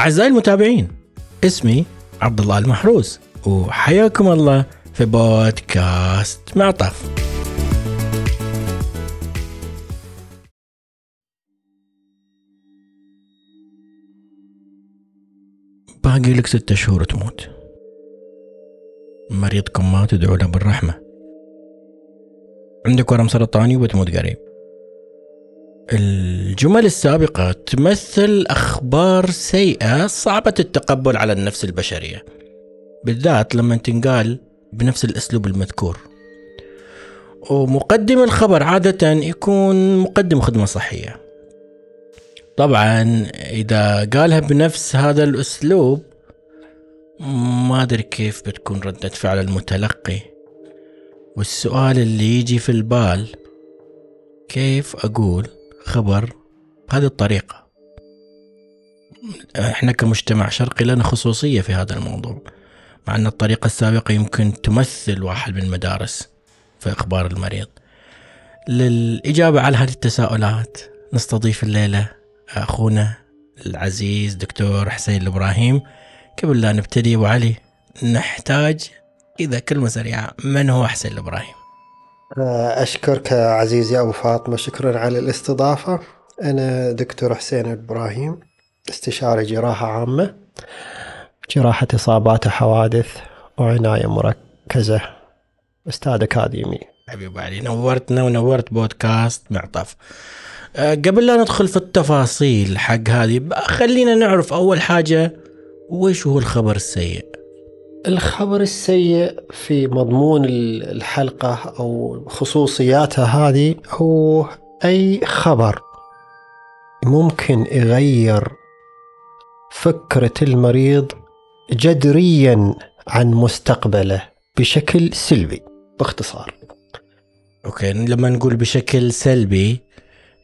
أعزائي المتابعين اسمي عبد الله المحروس وحياكم الله في بودكاست معطف. باقي لك ستة شهور تموت. مريضكم ما تدعو له بالرحمة. عندك ورم سرطاني وبتموت قريب. الجمل السابقة تمثل أخبار سيئة صعبة التقبل على النفس البشرية بالذات لما تنقال بنفس الأسلوب المذكور. ومقدم الخبر عادة يكون مقدم خدمة صحية. طبعا إذا قالها بنفس هذا الأسلوب ما أدري كيف بتكون ردة فعل المتلقي. والسؤال اللي يجي في البال كيف أقول؟ خبر بهذه الطريقة. إحنا كمجتمع شرقي لنا خصوصية في هذا الموضوع مع أن الطريقة السابقة يمكن تمثل واحد من المدارس في إخبار المريض. للإجابة على هذه التساؤلات نستضيف الليلة أخونا العزيز دكتور حسين الإبراهيم قبل لا نبتدي أبو علي نحتاج إذا كلمة سريعة. من هو حسين الإبراهيم أشكرك عزيزي أبو فاطمة شكرا على الاستضافة. أنا دكتور حسين إبراهيم استشاري جراحة عامة جراحة إصابات وحوادث وعناية مركزة أستاذ أكاديمي. حبيب علي نورتنا ونورت بودكاست معطف. أه، قبل لا ندخل في التفاصيل حق هذه خلينا نعرف أول حاجة وش هو الخبر السيء؟ الخبر السيء في مضمون الحلقة أو خصوصياتها هذه هو أي خبر ممكن يغير فكرة المريض جذريا عن مستقبله بشكل سلبي. باختصار. أوكي لما نقول بشكل سلبي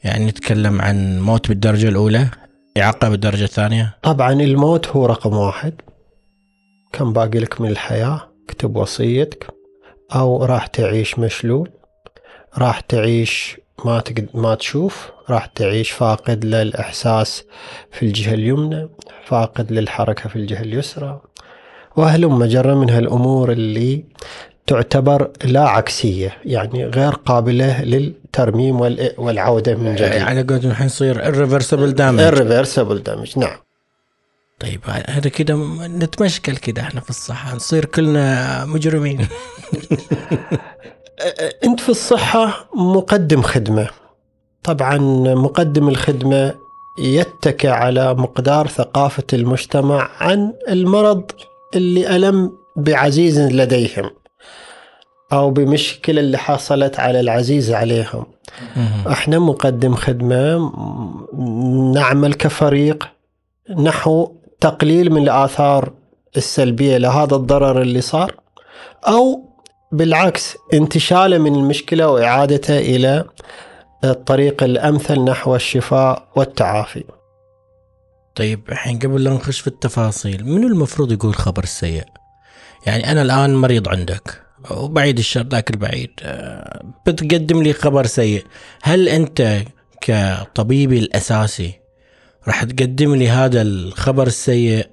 يعني نتكلم عن موت بالدرجة الأولى إعاقة بالدرجة الثانية؟ طبعا الموت هو رقم واحد. كم باقي لك من الحياة؟ اكتب وصيتك. أو راح تعيش مشلول. راح تعيش ما تقد ما تشوف. راح تعيش فاقد للإحساس في الجهة اليمنى. فاقد للحركة في الجهة اليسرى. وهلم جرى من هالأمور اللي تعتبر لا عكسية يعني غير قابلة للترميم والعودة من جديد. يعني قلت الحين يصير irreversible damage. irreversible damage نعم. طيب هذا كده نتمشكل كده إحنا في الصحة نصير كلنا مجرمين. أنت في الصحة مقدم خدمة. طبعا مقدم الخدمة يتكى على مقدار ثقافة المجتمع عن المرض اللي ألم بعزيز لديهم أو بمشكلة اللي حصلت على العزيز عليهم. إحنا مقدم خدمة نعمل كفريق نحو تقليل من الآثار السلبية لهذا الضرر اللي صار أو بالعكس انتشاله من المشكلة وإعادته إلى الطريق الأمثل نحو الشفاء والتعافي. طيب الحين قبل لا نخش في التفاصيل منو المفروض يقول خبر سيء؟ يعني أنا الآن مريض عندك وبعيد الشر ذاك البعيد آه، بتقدم لي خبر سيء. هل أنت كطبيبي الأساسي راح تقدم لي هذا الخبر السيء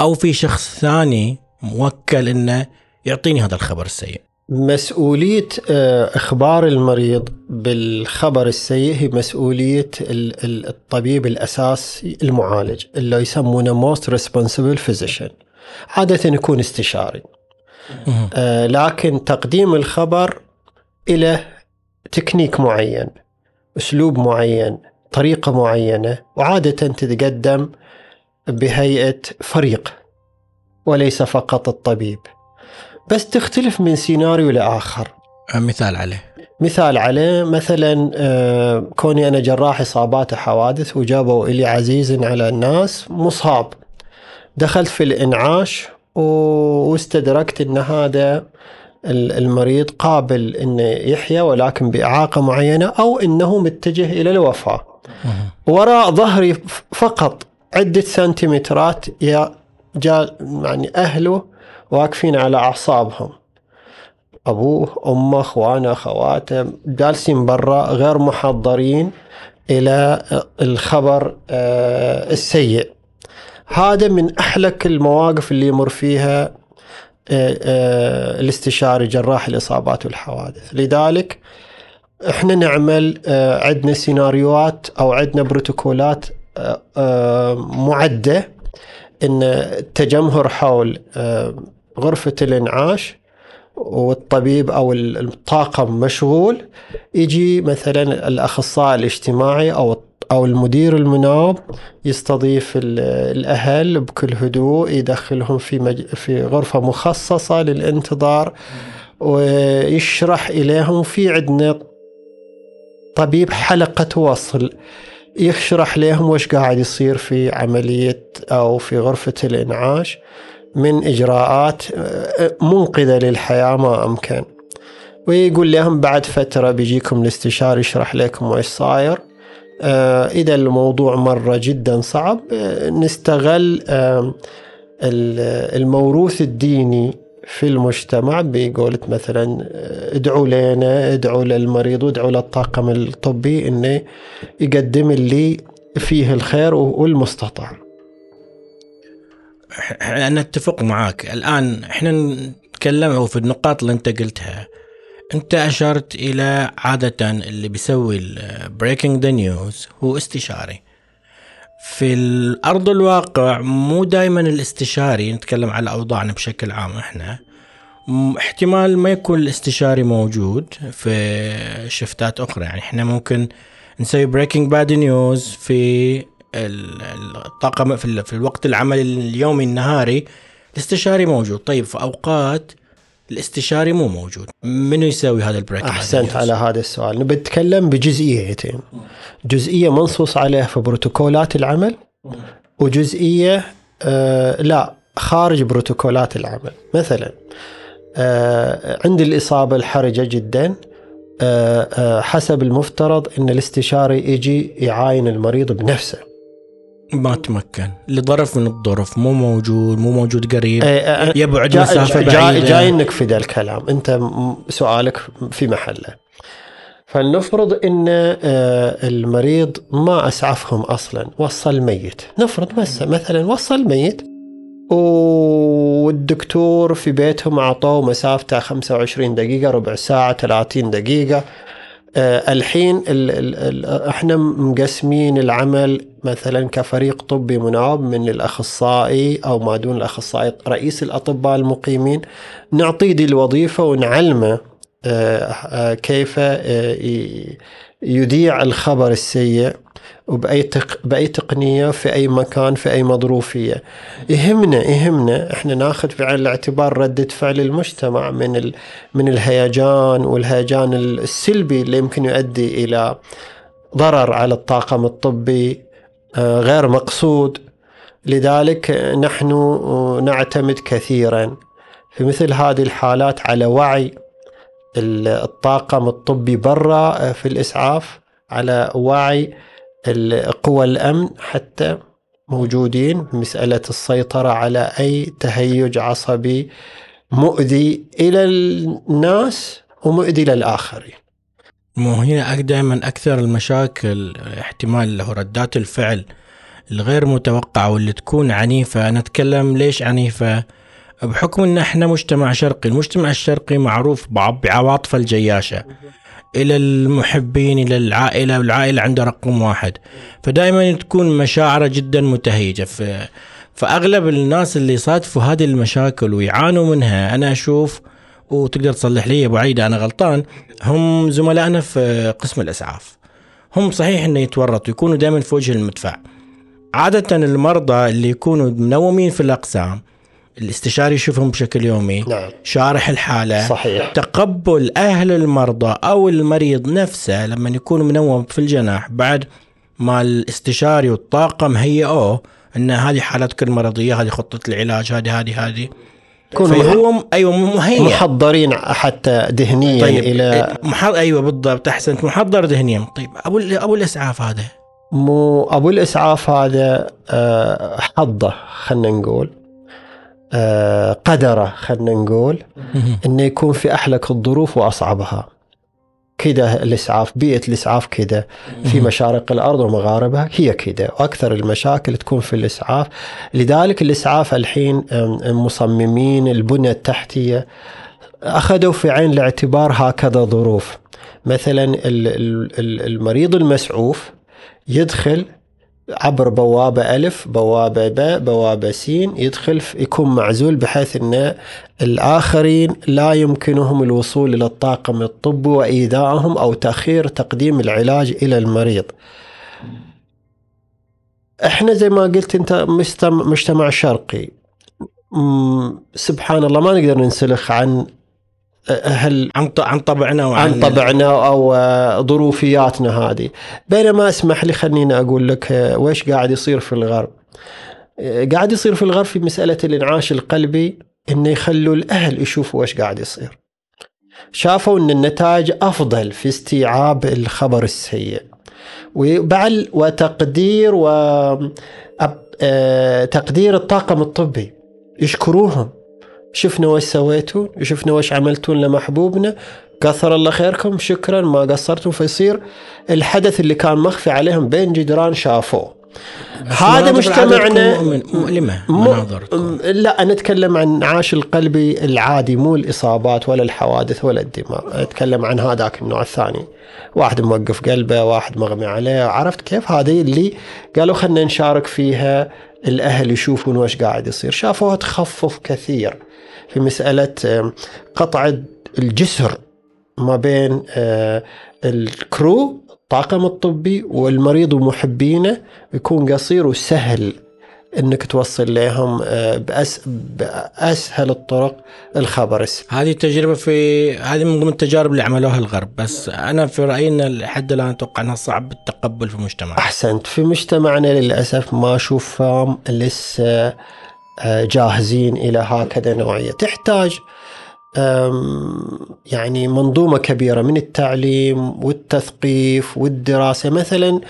أو في شخص ثاني موكل أنه يعطيني هذا الخبر السيء. مسؤولية آه، إخبار المريض بالخبر السيء هي مسؤولية الطبيب الأساس المعالج اللي يسمونه most responsible physician. عادة يكون استشاري. آه، لكن تقديم الخبر إلى تكنيك معين أسلوب معين طريقة معينة وعادة تتقدم بهيئة فريق وليس فقط الطبيب. بس تختلف من سيناريو لآخر. مثال عليه. مثال عليه مثلا آه، كوني أنا جراح إصابات وحوادث وجابوا إلي عزيز على الناس مصاب. دخلت في الإنعاش واستدركت أن هذا المريض قابل أنه يحيا ولكن بإعاقة معينة أو أنه متجه إلى الوفاة. وراء ظهري فقط عدة سنتيمترات يا جاء يعني أهله واقفين على أعصابهم. أبوه أمه أخوانه أخواته جالسين برا غير محضرين إلى الخبر آه، السيء. هذا من أحلك المواقف اللي يمر فيها آه، آه، الاستشاري جراح الإصابات والحوادث. لذلك إحنا نعمل آه، عندنا سيناريوهات أو عندنا بروتوكولات آه، آه، معدة إن التجمهر حول غرفة الإنعاش والطبيب أو الطاقم مشغول. يجي مثلا الأخصائي الاجتماعي أو أو المدير المناوب يستضيف ال- الأهل بكل هدوء يدخلهم في مج... في غرفة مخصصة للانتظار ويشرح إليهم في عندنا طبيب حلقة وصل يشرح لهم وش قاعد يصير في عملية أو في غرفة الإنعاش من إجراءات آه، منقذة للحياة ما أمكن. ويقول لهم بعد فترة بيجيكم الاستشاري يشرح لكم وش صاير. آه، إذا الموضوع مرة جدا صعب آه، نستغل ال- الموروث الديني في المجتمع بقولة مثلا ادعوا لنا ادعوا للمريض وادعوا للطاقم الطبي انه يقدم اللي فيه الخير والمستطاع. أنا أتفق معاك. الآن إحنا نتكلم في النقاط اللي أنت قلتها. أنت أشرت إلى عادة اللي بيسوي breaking the news هو استشاري. في الأرض الواقع مو دائما الاستشاري نتكلم على أوضاعنا بشكل عام إحنا. احتمال ما يكون الاستشاري موجود في shiftات أخرى. يعني إحنا ممكن نسوي breaking bad news في ال- الطاقم في, ال- في الوقت العمل اليومي النهاري. الاستشاري موجود. طيب في أوقات الاستشاري مو موجود. منو يسوي هذا البريكنج أحسنت على هذا السؤال. نبي نتكلم بجزئيتين. جزئية منصوص عليها في بروتوكولات العمل وجزئية آه لا خارج بروتوكولات العمل. مثلا آه عند الإصابة الحرجة جدا آه آه حسب المفترض إن الاستشاري يجي يعاين المريض بنفسه. ما تمكن. لظرف من الظروف مو موجود مو موجود قريب. آه، آه، يبعد جا- مسافة جا- بعيدة. جاي نكفي ذا الكلام. أنت سؤالك في محله. فلنفرض إن آه، المريض ما أسعفهم أصلا وصل ميت نفرض بس مثلا وصل ميت والدكتور في بيتهم أعطوه مسافته 25 دقيقة ربع ساعة 30 دقيقة. آه، الحين ال ال ال إحنا مقسمين العمل مثلا كفريق طبي مناوب من الأخصائي أو ما دون الأخصائي رئيس الأطباء المقيمين. نعطيه دي الوظيفة ونعلمه آه، آه، كيف آه، يذيع الخبر السيء وبأي تق... بأي تقنية في أي مكان في أي مظروفية. يهمنا يهمنا إحنا ناخذ في عين الاعتبار ردة فعل المجتمع من ال... من الهيجان والهيجان السلبي اللي يمكن يؤدي إلى ضرر على الطاقم الطبي غير مقصود. لذلك آه، نحن آه، نعتمد كثيرا في مثل هذه الحالات على وعي ال- الطاقم الطبي برا آه، في الإسعاف على وعي قوى الأمن حتى موجودين بمسألة السيطرة على أي تهيج عصبي مؤذي إلى الناس ومؤذي للآخرين مو هنا دائما أكثر المشاكل احتمال له ردات الفعل الغير متوقعة واللي تكون عنيفة. أنا أتكلم ليش عنيفة؟ بحكم إن إحنا مجتمع شرقي المجتمع الشرقي معروف بعواطفه الجياشة إلى المحبين إلى العائلة والعائلة عنده رقم واحد. فدائما تكون مشاعره جدا متهيجة. ف فأغلب الناس اللي صادفوا هذه المشاكل ويعانوا منها أنا أشوف وتقدر تصلح لي يا أبو عيده أنا غلطان. هم زملائنا في قسم الأسعاف. هم صحيح إنه يتورطوا يكونوا دائما في وجه المدفع. عادة المرضى اللي يكونوا منومين في الأقسام الاستشاري يشوفهم بشكل يومي نعم. شارح الحالة صحيح. تقبل أهل المرضى أو المريض نفسه لما يكون منوم في الجناح بعد ما الاستشاري والطاقم هيئوه إن هذه حالتك المرضيه هذه خطة العلاج هذه هذه هذه. فهو أيوه مهيئ محضرين حتى ذهنيا طيب إلى محض... أيوه بالضبط أحسنت. محضر ذهنيا. طيب أبو ال- أبو الإسعاف هذا؟ مو أبو الإسعاف هذا آه، حظه خلينا نقول. آه، قدره خلينا نقول. إنه يكون في أحلك الظروف وأصعبها. كده الإسعاف بيئة الإسعاف كده في مشارق الأرض ومغاربها هي كده وأكثر المشاكل تكون في الإسعاف. لذلك الإسعاف الحين مصممين البنيه التحتية أخذوا في عين الاعتبار هكذا ظروف. مثلا ال- ال- ال- المريض المسعوف يدخل عبر بوابة ألف بوابة باء بوابة سين يدخل يكون معزول بحيث أن الآخرين لا يمكنهم الوصول إلى الطاقم الطبي وإيذائهم أو تأخير تقديم العلاج إلى المريض. إحنا زي ما قلت أنت مجتمع, شرقي. سبحان الله ما نقدر ننسلخ عن هل عن عن طبعنا وعن عن طبعنا أو ظروفياتنا هذه. بينما اسمح لي خليني أقول لك آه، وش قاعد يصير في الغرب؟ آه، قاعد يصير في الغرب في مسألة الإنعاش القلبي إنه يخلوا الأهل يشوفوا وش قاعد يصير. شافوا إن النتائج أفضل في استيعاب الخبر السيء. وبعل وتقدير و آه، تقدير الطاقم الطبي يشكروهم. شفنا وش سويتوا شفنا وش عملتون لمحبوبنا كثر الله خيركم شكرا. ما قصرتم فيصير الحدث اللي كان مخفي عليهم بين جدران شافوه. هذا مجتمعنا مؤلمة مناظركم لا أنا أتكلم عن عاش القلبي العادي مو الإصابات ولا الحوادث ولا الدماء. أتكلم عن هذاك النوع الثاني. واحد موقف قلبه واحد مغمي عليه. عرفت كيف؟ هذه اللي قالوا خلنا نشارك فيها الأهل يشوفون وش قاعد يصير. شافوها تخفف كثير. في مسألة آم، قطع الجسر ما بين آه، الكرو الطاقم الطبي والمريض ومحبينه يكون قصير وسهل إنك توصل لهم آه، بأس بأسهل الطرق الخبر. هذه التجربة في هذه من ضمن التجارب اللي عملوها الغرب بس أنا في رأيي أن لحد الآن أتوقع أنها صعب التقبل في المجتمع أحسنت في مجتمعنا للأسف ما أشوفهم لسه جاهزين إلى هكذا نوعية. تحتاج يعني منظومة كبيرة من التعليم والتثقيف والدراسة. مثلا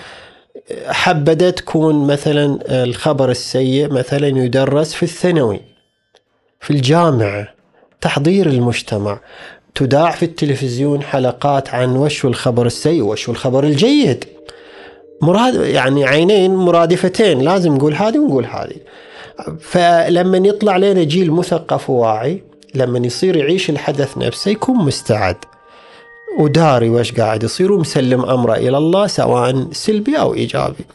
حبذا تكون مثلا الخبر السيء مثلا يدرس في الثانوي في الجامعة. تحضير المجتمع. تذاع في التلفزيون حلقات عن وش الخبر السيء وش الخبر الجيد. مراد يعني عينين مرادفتين. لازم نقول هذه ونقول هذه. فلما يطلع لنا جيل مثقف وواعي لما يصير يعيش الحدث نفسه يكون مستعد وداري وش قاعد يصير ومسلم أمره إلى الله سواء سلبي أو إيجابي.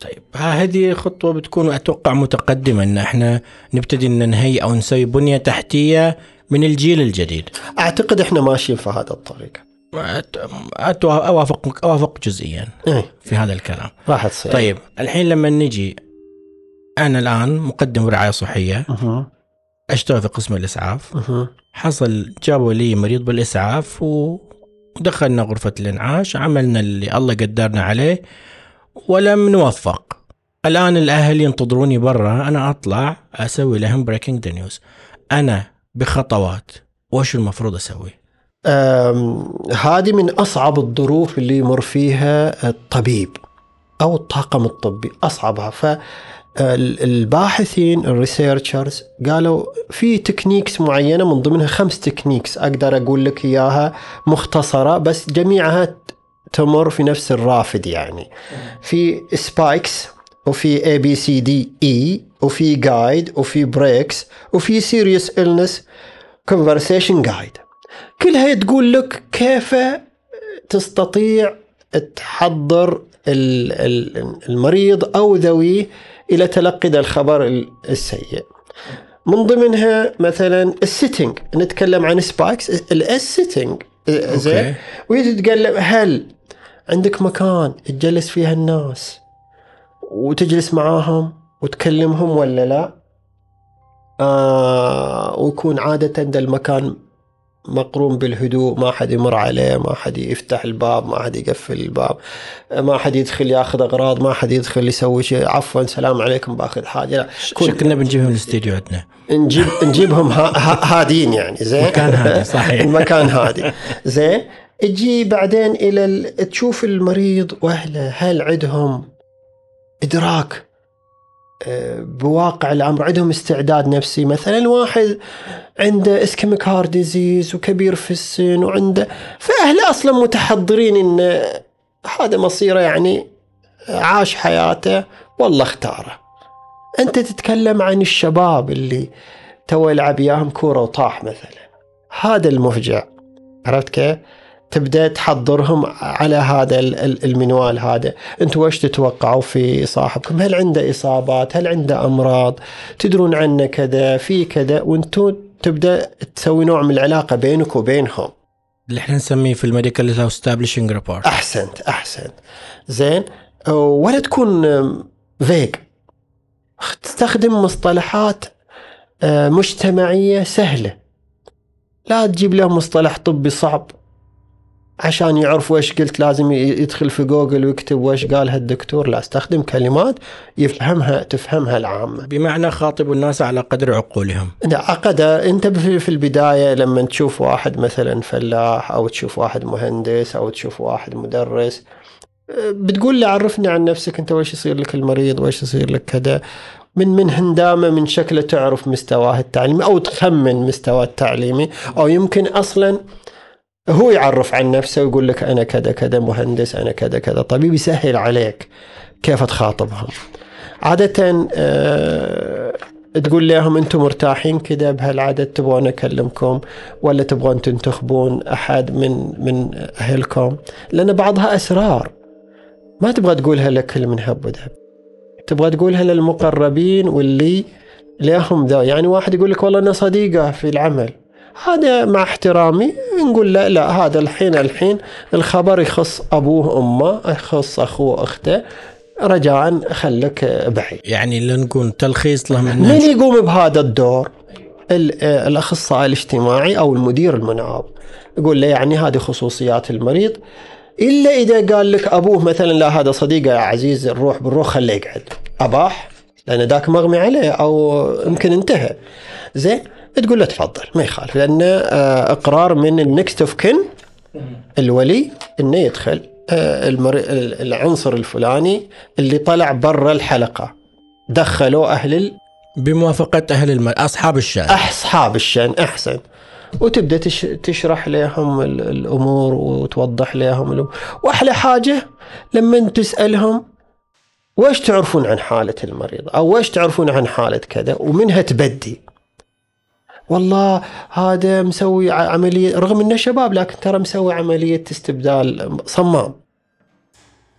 طيب هذه خطوة بتكون أتوقع متقدمة أن إحنا نبتدي أن نهيئ أو نسوي بنية تحتية من الجيل الجديد أعتقد إحنا ماشيين في هذا الطريق. أت- أوافق أوافق جزئيا إيه في هذا الكلام راح تصير. طيب الحين لما نجي أنا الآن مقدم رعاية صحية. أها. أشتغل في قسم الإسعاف. أها. حصل جابوا لي مريض بالإسعاف و- ودخلنا غرفة الإنعاش عملنا اللي الله قدرنا عليه ولم نوفق. الآن الأهل ينتظروني برا أنا أطلع أسوي لهم breaking the news أنا بخطوات وش المفروض أسوي؟ أم، هذه من أصعب الظروف اللي يمر فيها الطبيب أو الطاقم الطبي أصعبها. فالباحثين ال researchers قالوا في techniques معينة من ضمنها خمس techniques أقدر أقول لك إياها مختصرة بس جميعها تمر في نفس الرافد يعني. في SPIKES وفي اي بي سي دي اي وفي guide وفي BREAKS وفي serious illness conversation guide كلها تقول لك كيف تستطيع تحضر ال- ال- المريض أو ذويه إلى تلقي ذا الخبر ال- السيء. من ضمنها مثلا ال setting نتكلم عن SPIKES ال setting زين okay. وهي تتكلم هل عندك مكان تجلس فيها الناس وتجلس معاهم وتكلمهم ولا لا؟ آه ويكون عادة ذا المكان مقرون بالهدوء ما حد يمر عليه ما حد يفتح الباب ما حد يقفل الباب ما حد يدخل ياخذ أغراض ما حد يدخل يسوي شيء. عفوا سلام عليكم بأخذ حاجة. لا كل شكلنا بنجيبهم الاستديو عندنا. نجيب نجيبهم ها- ها- هادين يعني زين؟ مكان هادي، صحيح. المكان هادي. زين تجي بعدين إلى ال- تشوف المريض واهله هل عندهم إدراك؟ بواقع الأمر عندهم استعداد نفسي. مثلا واحد عنده ischemic heart disease وكبير في السن وعنده فاهله أصلا متحضرين إن هذا مصيره يعني عاش حياته والله اختاره. أنت تتكلم عن الشباب اللي تو يلعب إياهم كورة وطاح مثلا. هذا المفجع. عرفت كيف؟ تبدأ تحضرهم على هذا المنوال هذا. أنتم وش تتوقعوا في صاحبكم؟ هل عنده إصابات؟ هل عنده أمراض؟ تدرون عنه كذا في كذا وأنتم تبدأ تسوي نوع من العلاقة بينك وبينهم. اللي إحنا نسميه في ال medical establishing rapport أحسنت أحسنت. زين. ولا تكون vague تستخدم مصطلحات آه، مجتمعية سهلة. لا تجيب له مصطلح طبي صعب. عشان يعرف وش قلت لازم يدخل في جوجل ويكتب وش قالها الدكتور لا استخدم كلمات يفهمها تفهمها العامة. بمعنى خاطب الناس على قدر عقولهم. عقد انت في البداية لما تشوف واحد مثلا فلاح أو تشوف واحد مهندس أو تشوف واحد مدرس بتقول له عرفني عن نفسك انت وش يصير لك المريض وش يصير لك كذا. من من هندامة من شكله تعرف مستواه التعليمي أو تخمن مستواه التعليمي. أو يمكن أصلا هو يعرف عن نفسه ويقول لك أنا كذا كذا مهندس أنا كذا كذا. طبيب يسهل عليك كيف تخاطبهم؟ عادة أه تقول لهم أنتم مرتاحين كذا بهالعدد تبغون أكلمكم ولا تبغون تنتخبون أحد من من أهلكم؟ لأن بعضها أسرار. ما تبغى تقولها لكل من هب ودب تبغى تقولها للمقربين واللي لهم ذا. يعني واحد يقول لك والله أنا صديقة في العمل. هذا مع احترامي نقول لا لا هذا الحين الحين الخبر يخص أبوه وأمه يخص أخوه وأخته. رجاء خلك بعيد. يعني نقول تلخيص له من من يقوم بهذا الدور؟ الأخصائي الاجتماعي أو المدير المناوب يقول له يعني هذه خصوصيات المريض. إلا إذا قال لك أبوه مثلا لا هذا صديقه يا عزيز الروح بالروح خليه يقعد. أباح؟ لأن ذاك مغمي عليه أو يمكن انتهى. زين؟ تقول له تفضل ما يخالف لأنه آه، إقرار من النكست أوف كن الولي إنه يدخل آه، العنصر الفلاني اللي طلع برا الحلقة. دخلوا أهل ال... بموافقة أهل الم... أصحاب الشأن. أصحاب الشأن أحسن. وتبدأ تشرح لهم الأمور وتوضح لهم الأمور. وأحلى حاجة لما تسألهم وش تعرفون عن حالة المريض؟ أو وش تعرفون عن حالة كذا؟ ومنها تبدي. والله هذا مسوي عملية رغم إنه شباب لكن ترى مسوي عملية استبدال صمام.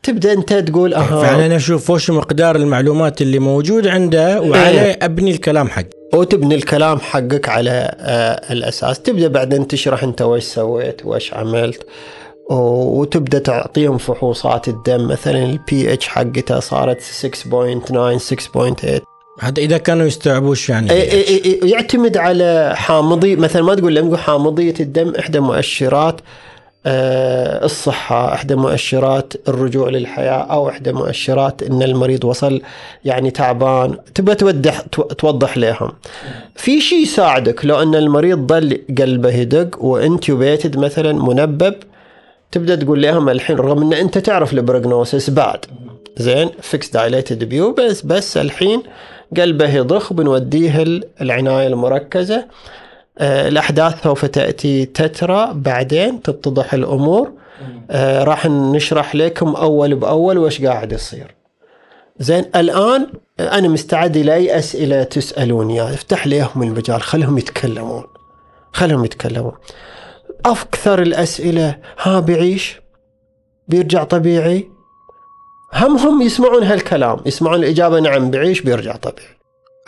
تبدأ أنت تقول أها. فعلا أشوف وش مقدار المعلومات اللي موجود عنده وعليه إيه. أبني الكلام حق وتبني الكلام حقك على آه الأساس. تبدأ بعدين تشرح أنت وش سويت وش عملت. وتبدأ تعطيهم فحوصات الدم. مثلا البي اتش حقته صارت 6.9 6.8 حتى إذا كانوا يستوعبوش يعني اي اي اي يعتمد على حامضي مثلا ما تقول لهم حامضية الدم إحدى مؤشرات آه، الصحة إحدى مؤشرات الرجوع للحياة أو إحدى مؤشرات أن المريض وصل يعني تعبان تبى توضح توضح لهم. في شيء يساعدك لو أن المريض ظل قلبه يدق و intubated مثلا منبب تبدأ تقول لهم الحين رغم إن أنت تعرف ال prognosis bad. زين fixed dilated pupils بس الحين قلبه يضخ بنوديه العناية المركزة. آه، الأحداث سوف تأتي تترى بعدين تتضح الأمور. آه، راح نشرح لكم أول بأول وش قاعد يصير. زين الآن أنا مستعد إلى أي أسئلة تسألون يا افتح لهم المجال خلهم يتكلمون. خلهم يتكلمون. أكثر الأسئلة. ها بيعيش بيرجع طبيعي؟ همهم يسمعون هالكلام يسمعون الإجابة نعم بيعيش بيرجع طبيعي.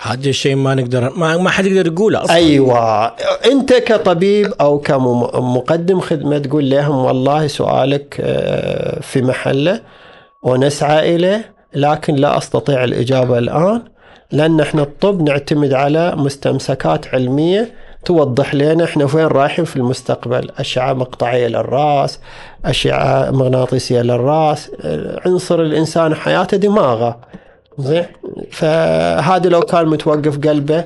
هذا الشيء ما نقدر ما, ما حد يقدر يقوله أصلا. أيوه. أنت كطبيب أو كمقدم خدمة تقول لهم والله سؤالك آه، في محله ونسعى إليه لكن لا أستطيع الإجابة الآن لأن إحنا الطب نعتمد على مستمسكات علمية توضح لنا إحنا وين رايحين في المستقبل. أشعة مقطعية للرأس أشعة مغناطيسية للرأس آه، عنصر الإنسان حياته دماغه. زين؟ فهذا لو كان متوقف قلبه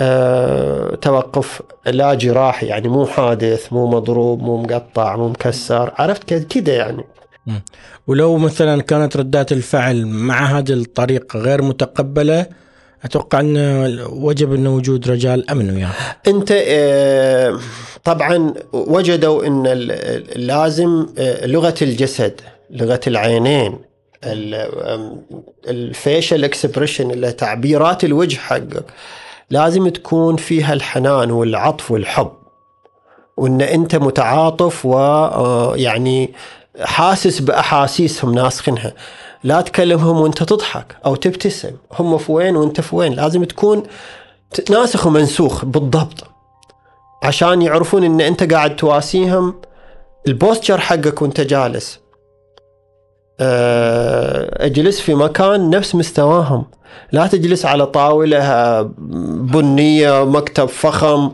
أه توقف لا جراحي يعني مو حادث مو مضروب مو مقطع مو مكسر. عرفت كذا يعني. ولو مثلا كانت ردات الفعل مع هذه الطريقة غير متقبلة أتوقع انه وجب انه وجود رجال أمن وياه. أنت آه، طبعا وجدوا أن لازم آه، لغة الجسد لغة العينين الفيشل إكسبريشن اللي تعبيرات الوجه حقك لازم تكون فيها الحنان والعطف والحب وأن أنت متعاطف ويعني حاسس بأحاسيسهم ناسخنها. لا تكلمهم وانت تضحك أو تبتسم. هم في وين وانت في وين لازم تكون ناسخ ومنسوخ بالضبط. عشان يعرفون إن أنت قاعد تواسيهم. البوستشر حقك وانت جالس. آه، اجلس في مكان نفس مستواهم. لا تجلس على طاولة بنية مكتب فخم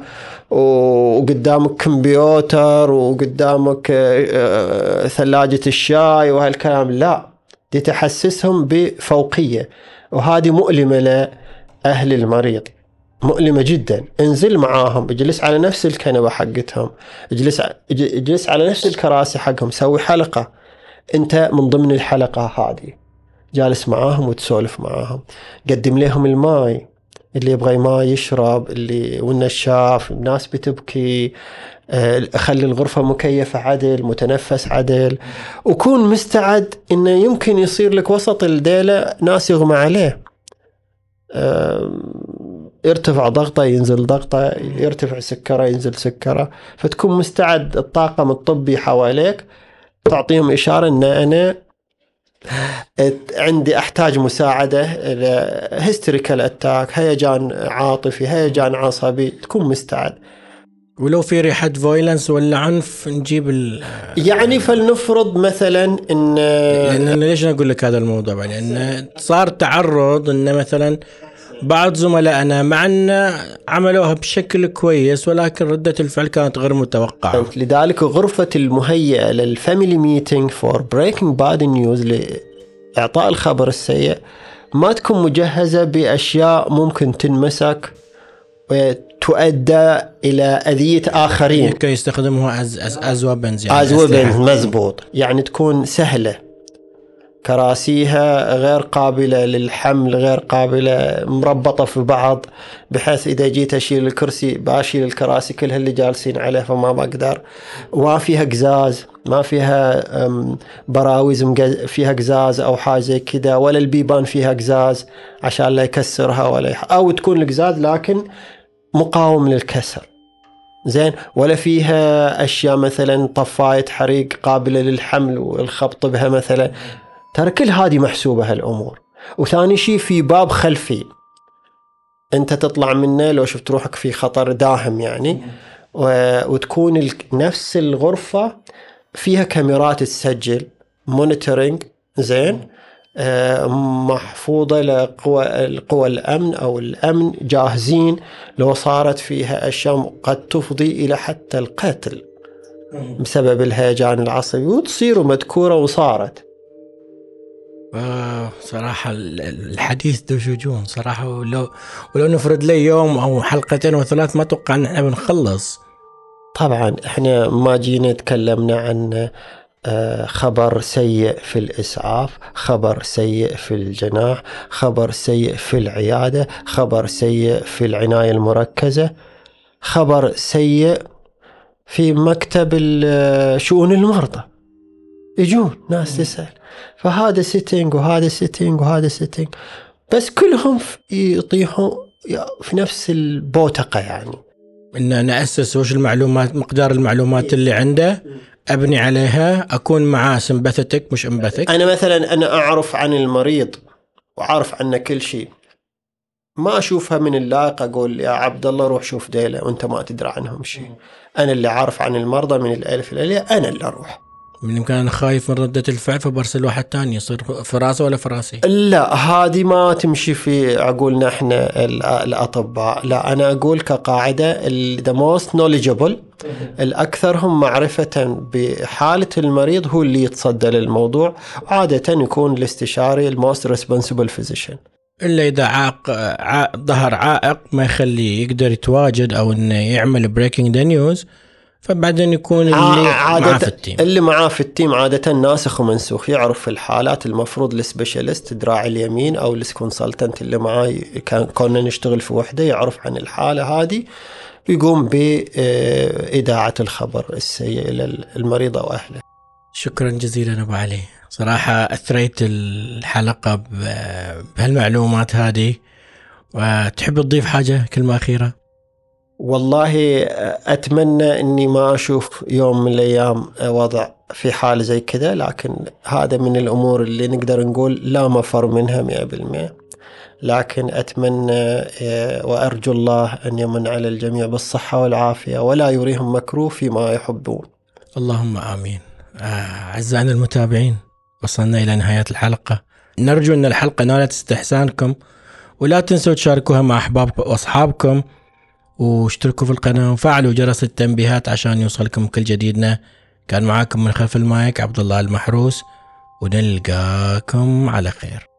وقدامك كمبيوتر وقدامك آه، آه، ثلاجة الشاي وهالكلام. لا. دي تحسسهم بفوقية. وهذه مؤلمة لأهل المريض. مؤلمة جدا. انزل معاهم. اجلس على نفس الكنبة حقتهم. اجلس اجلس على نفس الكراسي حقهم. سوي حلقة. انت من ضمن الحلقة هذه. جالس معاهم وتسولف معاهم. قدم لهم الماي. اللي يبغى ماي يشرب اللي والنشاف الناس بتبكي آه، خلي الغرفة مكيفة عدل متنفس عدل. وكون مستعد إنه يمكن يصير لك وسط الليلة ناس يغمى عليه. آم، يرتفع ضغطه ينزل ضغطه يرتفع سكره ينزل سكره. فتكون مستعد الطاقم الطبي حواليك تعطيهم إشارة إن أنا عندي أحتاج مساعدة hysterical attack هيجان عاطفي هيجان عصبي تكون مستعد ولو في ريحة violence ولا عنف نجيب ال... يعني فلنفرض مثلا ان لأن ليش أقول لك هذا الموضوع؟ لأن صار تعرض إن مثلا بعض زملائنا مع أن عملوها بشكل كويس ولكن ردة الفعل كانت غير متوقعة. لذلك غرفة المهيئة لل family meeting for breaking bad news لإعطاء الخبر السيء ما تكون مجهزة بأشياء ممكن تنمسك وتؤدى إلى أذية آخرين. يمكن يستخدموها as as as weapons يعني as. weapons مزبوط. يعني تكون سهلة. كراسيها غير قابلة للحمل غير قابلة مربطة في بعض بحيث إذا جيت أشيل الكرسي بأشيل الكراسي كلها اللي جالسين عليه فما بقدر. وما فيها قزاز ما فيها براويز فيها قزاز أو حاجة زي كذا ولا البيبان فيها قزاز عشان لا يكسرها ولا يح... أو تكون القزاز لكن مقاوم للكسر. زين؟ ولا فيها أشياء مثلا طفاية حريق قابلة للحمل والخبط بها مثلا. ترى كل هذه محسوبة هالأمور. وثاني شيء في باب خلفي. أنت تطلع منه لو شفت روحك في خطر داهم يعني. وتكون. نفس الغرفة فيها كاميرات تسجل. مونيتورنج زين. آه، محفوظة لقوى القوى الأمن أو الأمن. جاهزين لو صارت فيها أشياء قد تفضي إلى حتى القتل. بسبب الهيجان العصبي. وتصير مذكورة وصارت. آه صراحة ال- ال- الحديث ذو شجون صراحة. ولو ولو نفرد لي يوم أو حلقتين أو ثلاث ما أتوقع أن إحنا بنخلص. طبعا إحنا ما جينا تكلمنا عن آه، خبر سيء في الإسعاف خبر سيء في الجناح خبر سيء في العيادة خبر سيء في العناية المركزة خبر سيء في مكتب شؤون المرضى. يجون ناس تسأل. فهذا setting وهذا setting وهذا setting بس كلهم يطيحوا في نفس البوتقة يعني. إن أنا أسس وش المعلومات مقدار المعلومات اللي عنده أبني عليها أكون معاه سمباثيتك مش امباثيك أنا مثلا أنا أعرف عن المريض وأعرف عنه كل شيء. ما أشوفها من اللائق أقول يا عبد الله روح شوف ديله وأنت ما تدري عنهم شيء. أنا اللي عارف عن المرضى من الألف إلى أنا اللي أروح. من يمكن أنا خايف من ردة الفعل فبرسل واحد تاني يصير في راسه ولا في راسي لا هذه ما تمشي في عقولنا إحنا ال- الأطباء لا أنا أقول كقاعدة the most knowledgeable الأكثر هم معرفة بحالة المريض هو اللي يتصدى للموضوع عاده يكون الاستشاري ال most responsible physician إلا إذا عاق. ظهر عائق ما يخليه يقدر يتواجد أو إنه يعمل breaking the news فبعدين يكون اللي عادة معاه في ال team. اللي معاه في ال team عادة ناسخ ومنسوخ يعرف في الحالات المفروض ال specialist دراع اليمين أو ال consultant اللي معاه كان كنا نشتغل في وحدة يعرف عن الحالة هذه ويقوم بإذاعة الخبر السيء إلى المريض أو أهله. شكرا جزيلا أبو علي. صراحة أثريت الحلقة بهالمعلومات هذه. وتحب تضيف حاجة كلمة أخيرة؟ والله أتمنى أني ما أشوف يوم من الأيام وضع في حال زي كذا لكن هذا من الأمور اللي نقدر نقول لا مفر منها مئة بالمئة. لكن أتمنى آه، وأرجو الله أن يمن على الجميع بالصحة والعافية ولا يريهم مكروه فيما يحبون. اللهم آمين. آه، أعزائنا المتابعين وصلنا إلى نهاية الحلقة. نرجو أن الحلقة نالت استحسانكم ولا تنسوا تشاركوها مع أحبابكم وأصحابكم. واشتركوا في القناة وفعلوا جرس التنبيهات عشان يوصلكم كل جديدنا. كان معاكم من خلف المايك عبد الله المحروس ونلقاكم على خير.